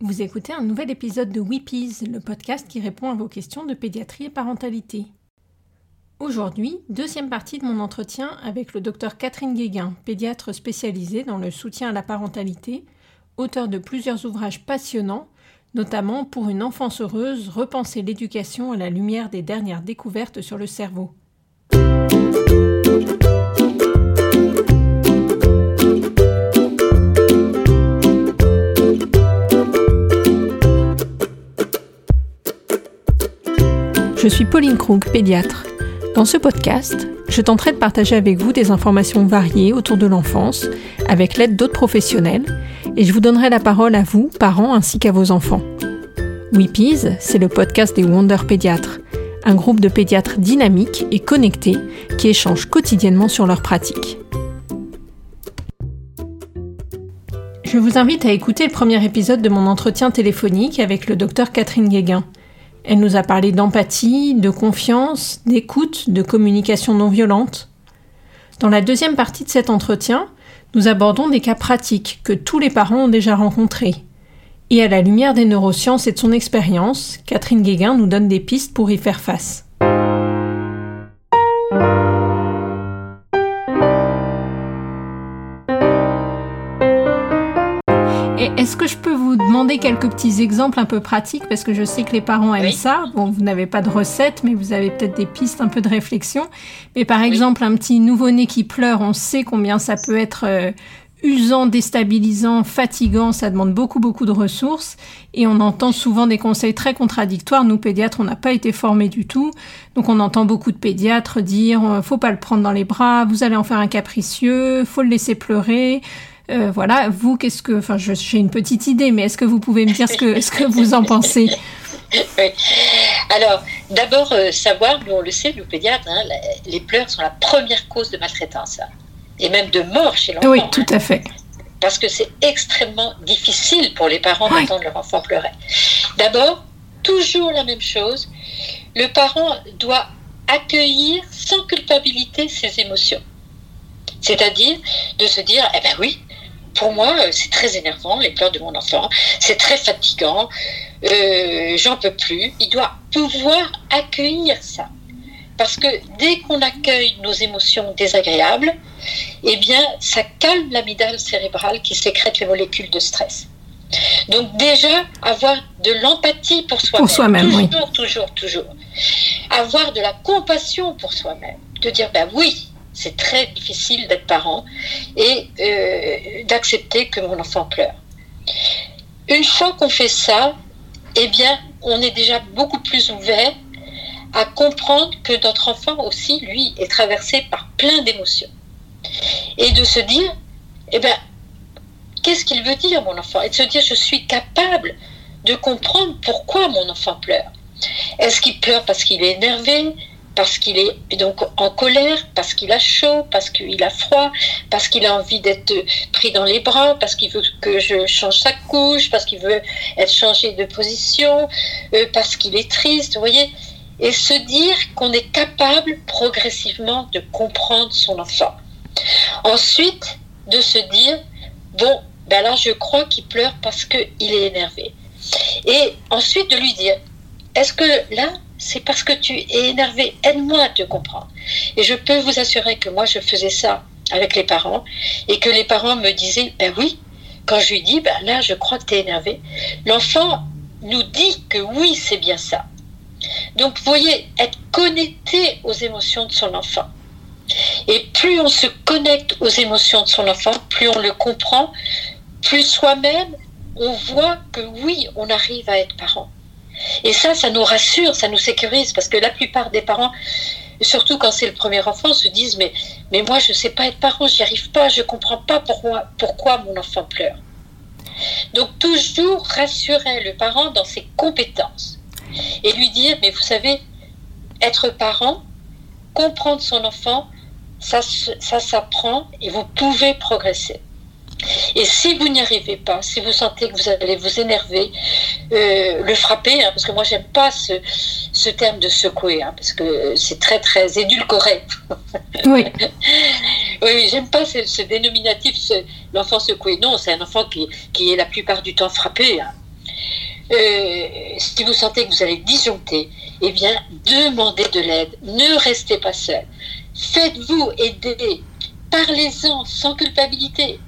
Vous écoutez un nouvel épisode de Weepies, le podcast qui répond à vos questions de pédiatrie et parentalité. Aujourd'hui, deuxième partie de mon entretien avec le docteur Catherine Guéguin, pédiatre spécialisée dans le soutien à la parentalité, auteur de plusieurs ouvrages passionnants, notamment pour une enfance heureuse, repenser l'éducation à la lumière des dernières découvertes sur le cerveau. Je suis Pauline Krug, pédiatre. Dans ce podcast, je tenterai de partager avec vous des informations variées autour de l'enfance, avec l'aide d'autres professionnels, et je vous donnerai la parole à vous, parents, ainsi qu'à vos enfants. Weepies, c'est le podcast des Wonder Pédiatres, un groupe de pédiatres dynamiques et connectés qui échangent quotidiennement sur leurs pratiques. Je vous invite à écouter le premier épisode de mon entretien téléphonique avec le docteur Catherine Guéguin. Elle nous a parlé d'empathie, de confiance, d'écoute, de communication non violente. Dans la deuxième partie de cet entretien, nous abordons des cas pratiques que tous les parents ont déjà rencontrés. Et à la lumière des neurosciences et de son expérience, Catherine Guéguin nous donne des pistes pour y faire face. Est-ce que je peux vous demander quelques petits exemples un peu pratiques? Parce que je sais que les parents aiment ça. Bon, vous n'avez pas de recette, mais vous avez peut-être des pistes, un peu de réflexion. Mais par exemple, un petit nouveau-né qui pleure, on sait combien ça peut être euh, usant, déstabilisant, fatigant. Ça demande beaucoup, beaucoup de ressources. Et on entend souvent des conseils très contradictoires. Nous, pédiatres, on n'a pas été formés du tout. Donc, on entend beaucoup de pédiatres dire, euh, faut pas le prendre dans les bras, vous allez en faire un capricieux, faut le laisser pleurer. Euh, voilà, vous, qu'est-ce que, enfin, j'ai une petite idée, mais est-ce que vous pouvez me dire ce que, ce que vous en pensez? Oui. Alors, d'abord, euh, savoir, nous on le sait, nous pédiatres, hein, les pleurs sont la première cause de maltraitance, hein, et même de mort chez l'enfant. Oui, tout à fait. parce que c'est extrêmement difficile pour les parents d'entendre leur enfant pleurer. D'abord, toujours la même chose, le parent doit accueillir sans culpabilité ses émotions. C'est-à-dire de se dire, eh ben oui, pour moi, euh, c'est très énervant, les pleurs de mon enfant. C'est très fatigant. Euh, j'en peux plus. Il doit pouvoir accueillir ça. Parce que dès qu'on accueille nos émotions désagréables, eh bien, ça calme l'amygdale cérébrale qui sécrète les molécules de stress. Donc déjà, avoir de l'empathie pour soi-même. Pour soi-même, toujours, toujours, toujours. Avoir de la compassion pour soi-même. De dire, ben oui, c'est très difficile d'être parent et euh, d'accepter que mon enfant pleure. Une fois qu'on fait ça, eh bien, on est déjà beaucoup plus ouvert à comprendre que notre enfant aussi, lui, est traversé par plein d'émotions. Et de se dire, eh bien, qu'est-ce qu'il veut dire, mon enfant? Et de se dire, je suis capable de comprendre pourquoi mon enfant pleure. Est-ce qu'il pleure parce qu'il est énervé? Parce qu'il est donc en colère, parce qu'il a chaud, parce qu'il a froid, parce qu'il a envie d'être pris dans les bras, parce qu'il veut que je change sa couche, parce qu'il veut être changé de position, euh, parce qu'il est triste, vous voyez Et se dire qu'on est capable progressivement de comprendre son enfant. Ensuite, de se dire, bon, ben là, je crois qu'il pleure parce qu'il est énervé. Et ensuite de lui dire, est-ce que là, c'est parce que tu es énervé. Aide-moi à te comprendre. Et je peux vous assurer que moi, je faisais ça avec les parents et que les parents me disaient, ben oui, quand je lui dis, ben là, je crois que tu es énervé, l'enfant nous dit que oui, c'est bien ça. Donc, vous voyez, être connecté aux émotions de son enfant. Et plus on se connecte aux émotions de son enfant, plus on le comprend, plus soi-même, on voit que oui, on arrive à être parent. Et ça, ça nous rassure, ça nous sécurise, parce que la plupart des parents, surtout quand c'est le premier enfant, se disent mais, moi, je ne sais pas être parent, j'y arrive pas, je ne comprends pas pourquoi, mon enfant pleure. Donc, toujours rassurer le parent dans ses compétences et lui dire mais vous savez, être parent, comprendre son enfant, ça s'apprend et vous pouvez progresser. Et si vous n'y arrivez pas, si vous sentez que vous allez vous énerver, euh, le frapper, hein, parce que moi j'aime pas ce, ce, terme de secouer, hein, parce que c'est très très édulcoré. Oui. oui, j'aime pas ce, dénominatif, l'enfant secoué. Non, c'est un enfant qui, qui, est la plupart du temps frappé. Hein. euh, si vous sentez que vous allez disjoncter, eh bien, demandez de l'aide. Ne restez pas seul. Faites-vous aider. Parlez-en sans culpabilité.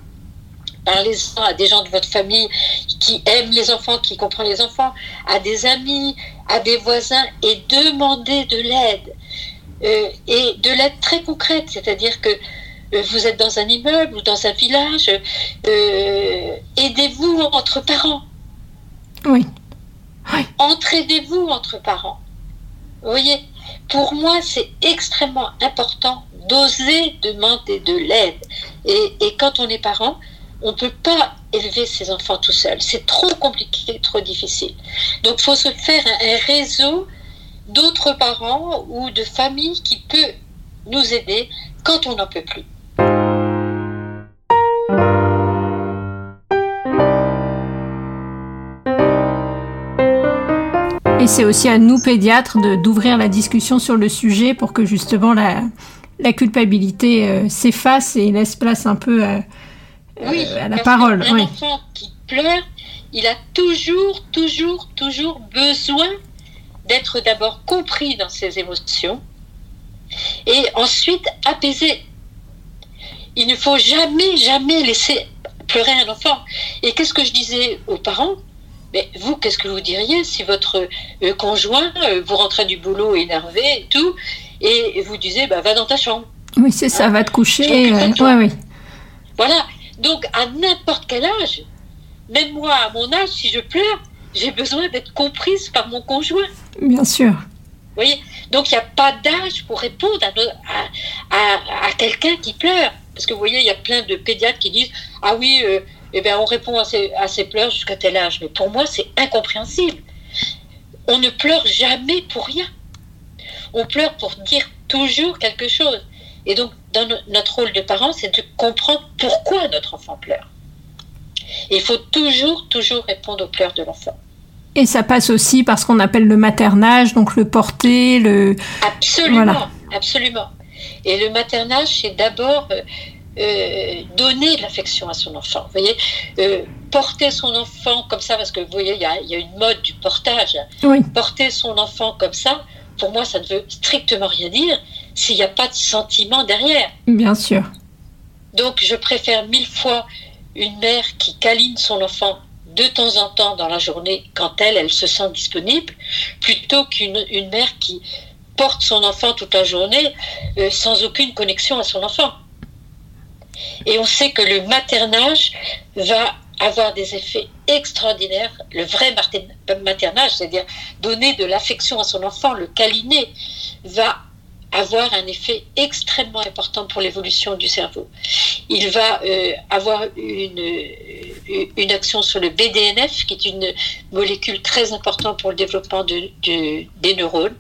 Parlez-en à des gens de votre famille qui aiment les enfants, qui comprennent les enfants, à des amis, à des voisins et demandez de l'aide. Euh, et de l'aide très concrète, c'est-à-dire que euh, vous êtes dans un immeuble ou dans un village, euh, aidez-vous entre parents. Oui. Entraidez-vous entre parents. Vous voyez, pour moi, c'est extrêmement important d'oser demander de l'aide. Et, quand on est parent, on ne peut pas élever ses enfants tout seul. C'est trop compliqué, trop difficile. Donc, il faut se faire un réseau d'autres parents ou de familles qui peut nous aider quand on n'en peut plus. Et c'est aussi à nous, pédiatres, d'ouvrir la discussion sur le sujet pour que justement la, la culpabilité euh, s'efface et laisse place un peu à, à la parole. Un enfant qui pleure, il a toujours, toujours, toujours besoin d'être d'abord compris dans ses émotions et ensuite apaisé. Il ne faut jamais, jamais laisser pleurer un enfant. Et qu'est-ce que je disais aux parents? Mais vous, qu'est-ce que vous diriez si votre euh, conjoint, euh, vous rentrez du boulot énervé et tout, et vous disiez, bah, va dans ta chambre. Oui, c'est ça, va te coucher. Euh, oui. Voilà. Donc, à n'importe quel âge, même moi, à mon âge, si je pleure, j'ai besoin d'être comprise par mon conjoint. Bien sûr. Vous voyez? Donc, il n'y a pas d'âge pour répondre à, à, à, quelqu'un qui pleure. Parce que vous voyez, il y a plein de pédiatres qui disent Ah oui, eh bien, on répond à ses, pleurs jusqu'à tel âge. Mais pour moi, c'est incompréhensible. On ne pleure jamais pour rien. On pleure pour dire toujours quelque chose. Et donc, dans notre rôle de parent, c'est de comprendre pourquoi notre enfant pleure. il faut toujours, toujours répondre aux pleurs de l'enfant. Et ça passe aussi par ce qu'on appelle le maternage, donc le porter, le... Absolument, absolument. Et le maternage, c'est d'abord euh, euh, donner de l'affection à son enfant. Vous voyez, euh, porter son enfant comme ça, parce que vous voyez, il y a, une mode du portage. Porter son enfant comme ça, pour moi, ça ne veut strictement rien dire s'il n'y a pas de sentiment derrière. Bien sûr. Donc, je préfère mille fois une mère qui câline son enfant de temps en temps dans la journée quand elle, elle se sent disponible, plutôt qu'une une mère qui porte son enfant toute la journée euh, sans aucune connexion à son enfant. Et on sait que le maternage va avoir des effets extraordinaires. Le vrai maternage, c'est-à-dire donner de l'affection à son enfant, le câliner, va avoir un effet extrêmement important pour l'évolution du cerveau. Il va euh, avoir une, une action sur le BDNF, qui est une molécule très importante pour le développement de, des neurones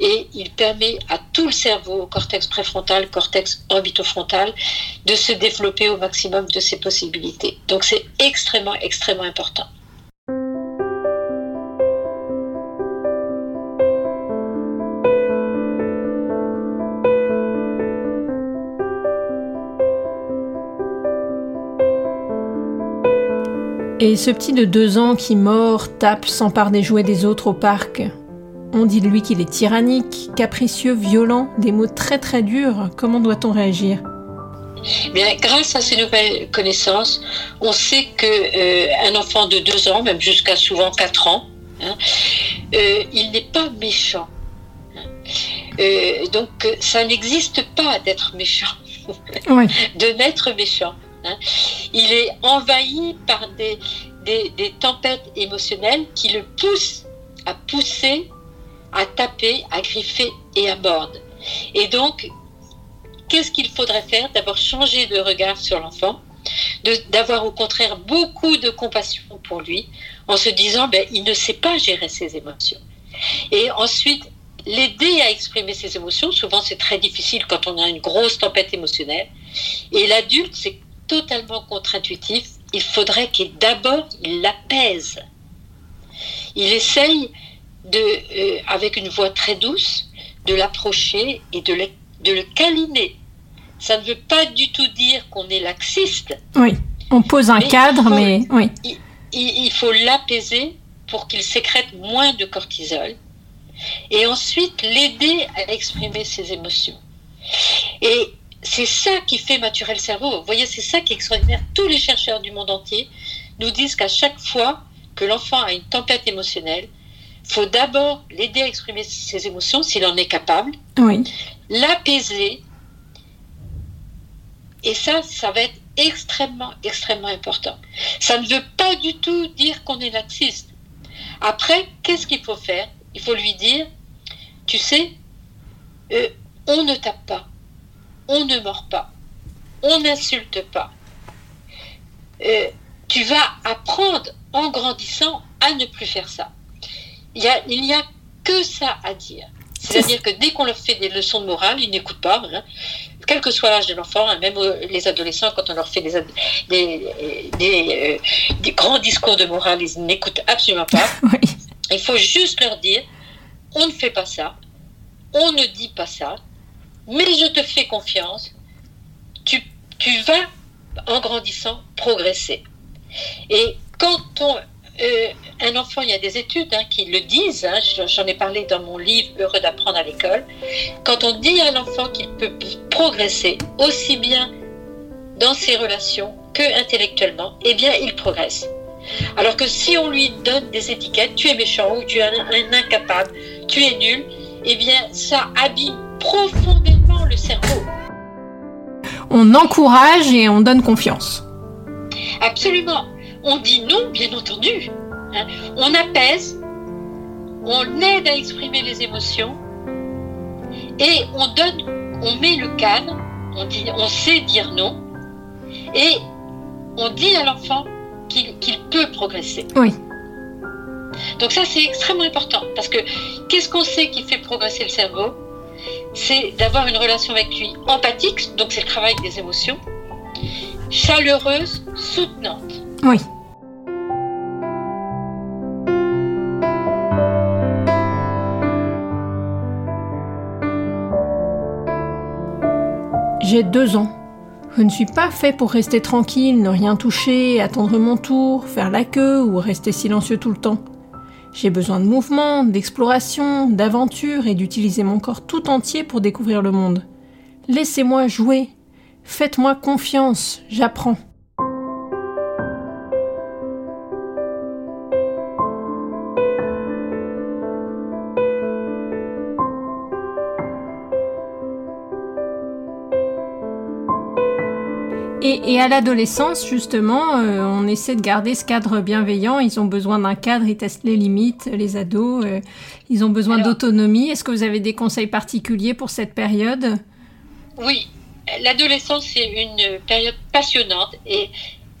et il permet à tout le cerveau, cortex préfrontal, cortex orbitofrontal, de se développer au maximum de ses possibilités. Donc c'est extrêmement, extrêmement important. Et ce petit de deux ans qui mord, tape, s'empare des jouets des autres au parc, on dit de lui qu'il est tyrannique, capricieux, violent, des mots très très durs. Comment doit-on réagir? Bien, grâce à ces nouvelles connaissances, on sait que euh, un enfant de deux ans, même jusqu'à souvent quatre ans, hein, euh, il n'est pas méchant. Euh, donc, ça n'existe pas d'être méchant, de naître méchant. Hein. Il est envahi par des, des tempêtes émotionnelles qui le poussent à pousser à taper, à griffer et à mordre. Et donc, qu'est-ce qu'il faudrait faire? D'abord changer de regard sur l'enfant, d'avoir au contraire beaucoup de compassion pour lui, en se disant, ben, il ne sait pas gérer ses émotions. Et ensuite, l'aider à exprimer ses émotions. Souvent, c'est très difficile quand on a une grosse tempête émotionnelle. Et l'adulte, c'est totalement contre-intuitif. Il faudrait qu'il d'abord, il l'apaise. Il essaye de, euh, avec une voix très douce, de l'approcher et de le, de le câliner. Ça ne veut pas du tout dire qu'on est laxiste. Oui, on pose un cadre, mais oui. il, faut l'apaiser pour qu'il sécrète moins de cortisol et ensuite l'aider à exprimer ses émotions. Et c'est ça qui fait maturer le cerveau. Vous voyez, c'est ça qui est extraordinaire. Tous les chercheurs du monde entier nous disent qu'à chaque fois que l'enfant a une tempête émotionnelle, il faut d'abord l'aider à exprimer ses émotions s'il en est capable, oui. l'apaiser. Et ça, ça va être extrêmement, extrêmement important. Ça ne veut pas du tout dire qu'on est laxiste. Après, qu'est-ce qu'il faut faire? Il faut lui dire, tu sais, euh, on ne tape pas, on ne mord pas, on n'insulte pas. Euh, tu vas apprendre en grandissant à ne plus faire ça. Il n'y a, a que ça à dire. C'est-à-dire que dès qu'on leur fait des leçons de morale, ils n'écoutent pas, hein. quel que soit l'âge de l'enfant, hein, même euh, les adolescents, quand on leur fait des, des, des, grands discours de morale, ils n'écoutent absolument pas. Il faut juste leur dire, on ne fait pas ça, on ne dit pas ça, mais je te fais confiance, tu, tu vas, en grandissant, progresser. Et quand on, euh, un enfant, il y a des études hein, qui le disent, hein, j'en ai parlé dans mon livre Heureux d'apprendre à l'école, quand on dit à l'enfant qu'il peut progresser aussi bien dans ses relations que intellectuellement, eh bien, il progresse. Alors que si on lui donne des étiquettes, tu es méchant ou tu es un, incapable, tu es nul, eh bien, ça abîme profondément le cerveau. On encourage et on donne confiance. Absolument. On dit non, bien entendu. Hein. On apaise, on aide à exprimer les émotions et on donne, on met le on, dit, on sait dire non et on dit à l'enfant qu'il peut progresser. Oui. Donc ça, c'est extrêmement important parce que qu'est-ce qu'on sait qui fait progresser le cerveau? C'est d'avoir une relation avec lui empathique, donc c'est le travail des émotions, chaleureuse, soutenante. Oui. J'ai deux ans. Je ne suis pas fait pour rester tranquille, ne rien toucher, attendre mon tour, faire la queue ou rester silencieux tout le temps. J'ai besoin de mouvement, d'exploration, d'aventure et d'utiliser mon corps tout entier pour découvrir le monde. Laissez-moi jouer. Faites-moi confiance, j'apprends. Et, à l'adolescence, justement, euh, on essaie de garder ce cadre bienveillant. Ils ont besoin d'un cadre, ils testent les limites, les ados. Euh, ils ont besoin d'autonomie. Est-ce que vous avez des conseils particuliers pour cette période? Oui, l'adolescence, c'est une période passionnante et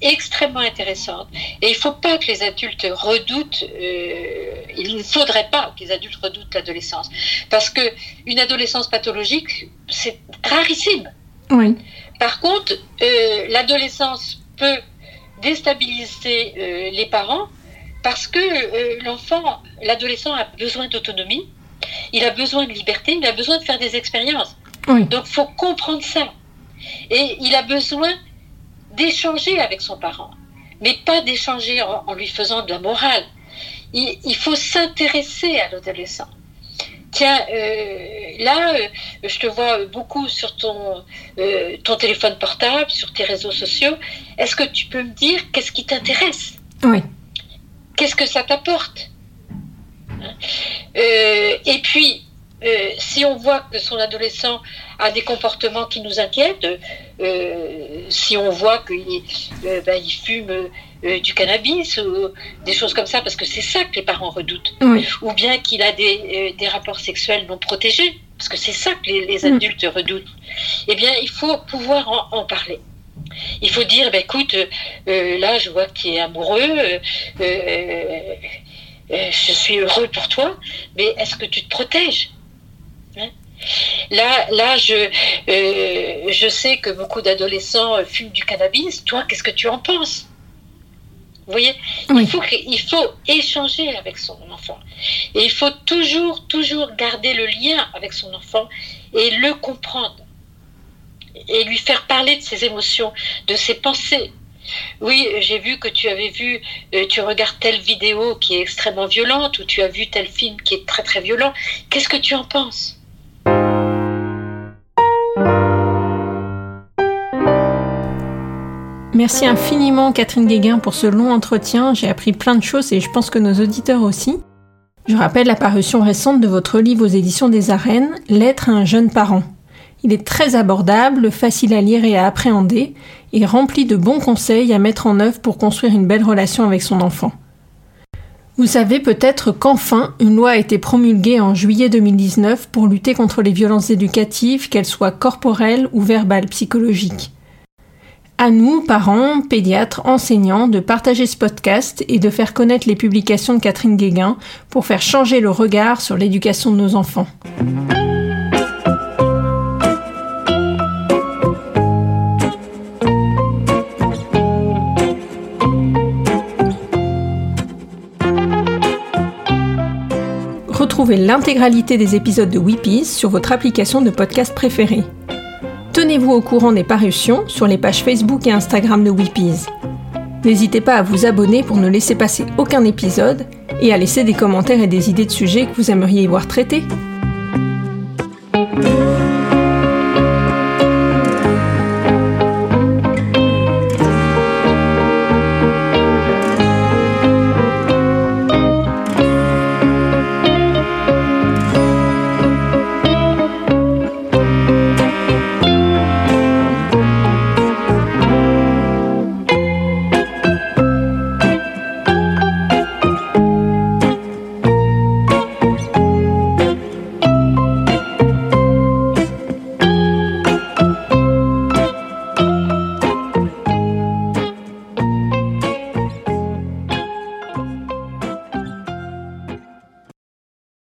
extrêmement intéressante. Et il ne faut pas que les adultes redoutent, euh, il ne faudrait pas que les adultes redoutent l'adolescence. Parce que une adolescence pathologique, c'est rarissime. Oui. Par contre, euh, l'adolescence peut déstabiliser euh, les parents parce que euh, l'enfant, l'adolescent a besoin d'autonomie, il a besoin de liberté, il a besoin de faire des expériences. Donc, il faut comprendre ça. Et il a besoin d'échanger avec son parent, mais pas d'échanger en, lui faisant de la morale. il faut s'intéresser à l'adolescent. Tiens, euh, là, euh, je te vois beaucoup sur ton, euh, ton téléphone portable, sur tes réseaux sociaux. Est-ce que tu peux me dire qu'est-ce qui t'intéresse? Oui. Qu'est-ce que ça t'apporte? Et puis, si on voit que son adolescent a des comportements qui nous inquiètent, si on voit qu'il ben, il fume du cannabis ou des choses comme ça, parce que c'est ça que les parents redoutent. Ou bien qu'il a des, euh, des, rapports sexuels non protégés, parce que c'est ça que les, mm. adultes redoutent. Eh bien, il faut pouvoir en, parler. Il faut dire, ben, écoute, euh, là, je vois que tu es amoureux, je suis heureux pour toi, mais est-ce que tu te protèges hein? Là, là je, je sais que beaucoup d'adolescents fument du cannabis. Toi, qu'est-ce que tu en penses? Vous voyez il, faut, il faut échanger avec son enfant. Et il faut toujours, toujours garder le lien avec son enfant et le comprendre. Et lui faire parler de ses émotions, de ses pensées. Oui, j'ai vu que tu avais vu, euh, tu regardes telle vidéo qui est extrêmement violente ou tu as vu tel film qui est très très violent. Qu'est-ce que tu en penses? Merci infiniment Catherine Guéguin pour ce long entretien. J'ai appris plein de choses et je pense que nos auditeurs aussi. Je rappelle la parution récente de votre livre aux éditions des Arènes, L'être à un jeune parent. Il est très abordable, facile à lire et à appréhender, et rempli de bons conseils à mettre en œuvre pour construire une belle relation avec son enfant. Vous savez peut-être qu'enfin, une loi a été promulguée en juillet 2019 pour lutter contre les violences éducatives, qu'elles soient corporelles ou verbales psychologiques. À nous, parents, pédiatres, enseignants, de partager ce podcast et de faire connaître les publications de Catherine Guéguin pour faire changer le regard sur l'éducation de nos enfants. Retrouvez l'intégralité des épisodes de Weepies sur votre application de podcast préférée. Tenez-vous au courant des parutions sur les pages Facebook et Instagram de Weepies. N'hésitez pas à vous abonner pour ne laisser passer aucun épisode et à laisser des commentaires et des idées de sujets que vous aimeriez y voir traités.